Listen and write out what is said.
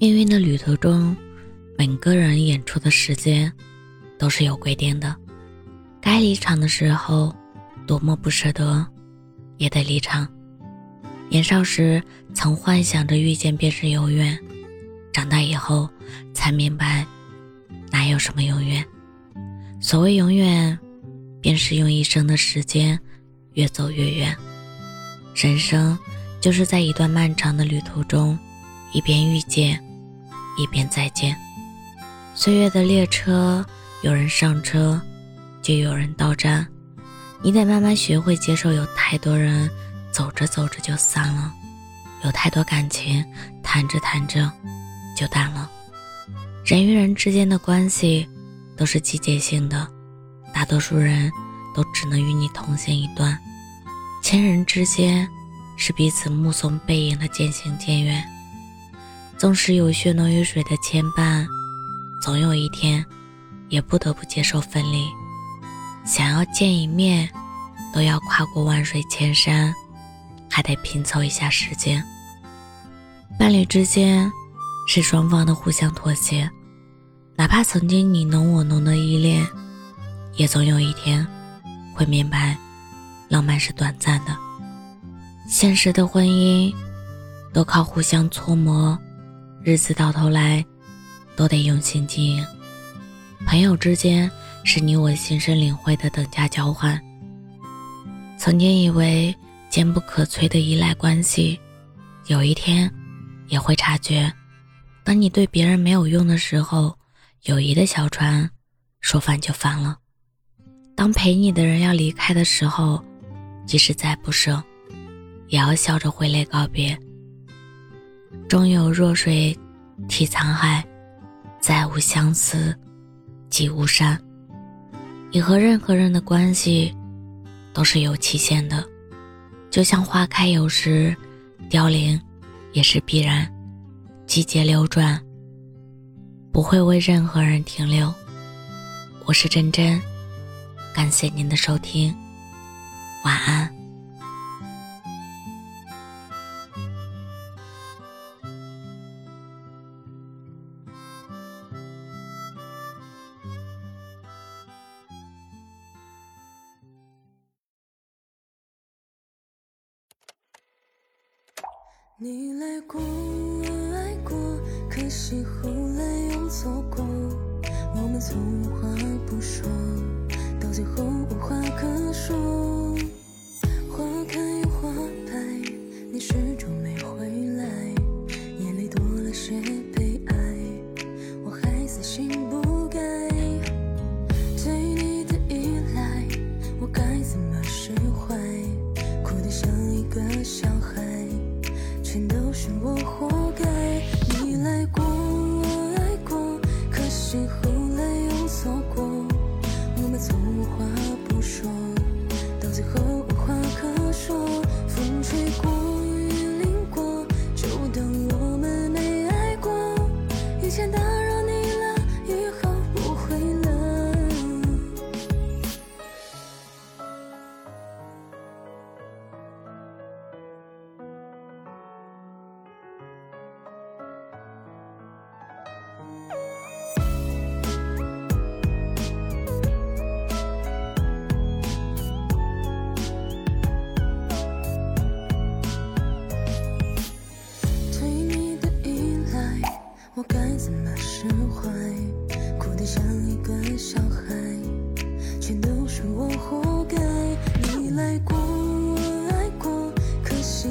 命运的旅途中，每个人演出的时间都是有规定的。该离场的时候，多么不舍得，也得离场。年少时曾幻想着遇见便是永远，长大以后才明白，哪有什么永远。所谓永远，便是用一生的时间越走越远。人生就是在一段漫长的旅途中，一边遇见。一边再见。岁月的列车，有人上车，就有人到站。你得慢慢学会接受，有太多人走着走着就散了，有太多感情谈着谈着就淡了。人与人之间的关系都是季节性的，大多数人都只能与你同行一段。亲人之间是彼此目送背影的渐行渐远。纵使有血浓于水的牵绊，总有一天，也不得不接受分离。想要见一面，都要跨过万水千山，还得拼凑一下时间。伴侣之间，是双方的互相妥协。哪怕曾经你侬我侬的依恋，也总有一天，会明白，浪漫是短暂的。现实的婚姻，都靠互相搓磨。日子到头来，都得用心经营。朋友之间是你我心生领会的等价交换。曾经以为坚不可摧的依赖关系，有一天也会察觉，当你对别人没有用的时候，友谊的小船说翻就翻了。当陪你的人要离开的时候，即使再不舍，也要笑着挥泪告别。终有弱水替沧海，再无相思即无山。你和任何人的关系都是有期限的，就像花开有时，凋零也是必然。季节流转，不会为任何人停留。我是真真，感谢您的收听，晚安。你来过，我爱过，可惜后来又错过。我们从无话不说，到最后无话可说。花开又花败，你始终没回来，眼里多了些悲哀，我还死心不改。对你的依赖，我该怎么释怀？哭得像一个小像一个小孩，全都是我活该。你来过，我爱过，可惜。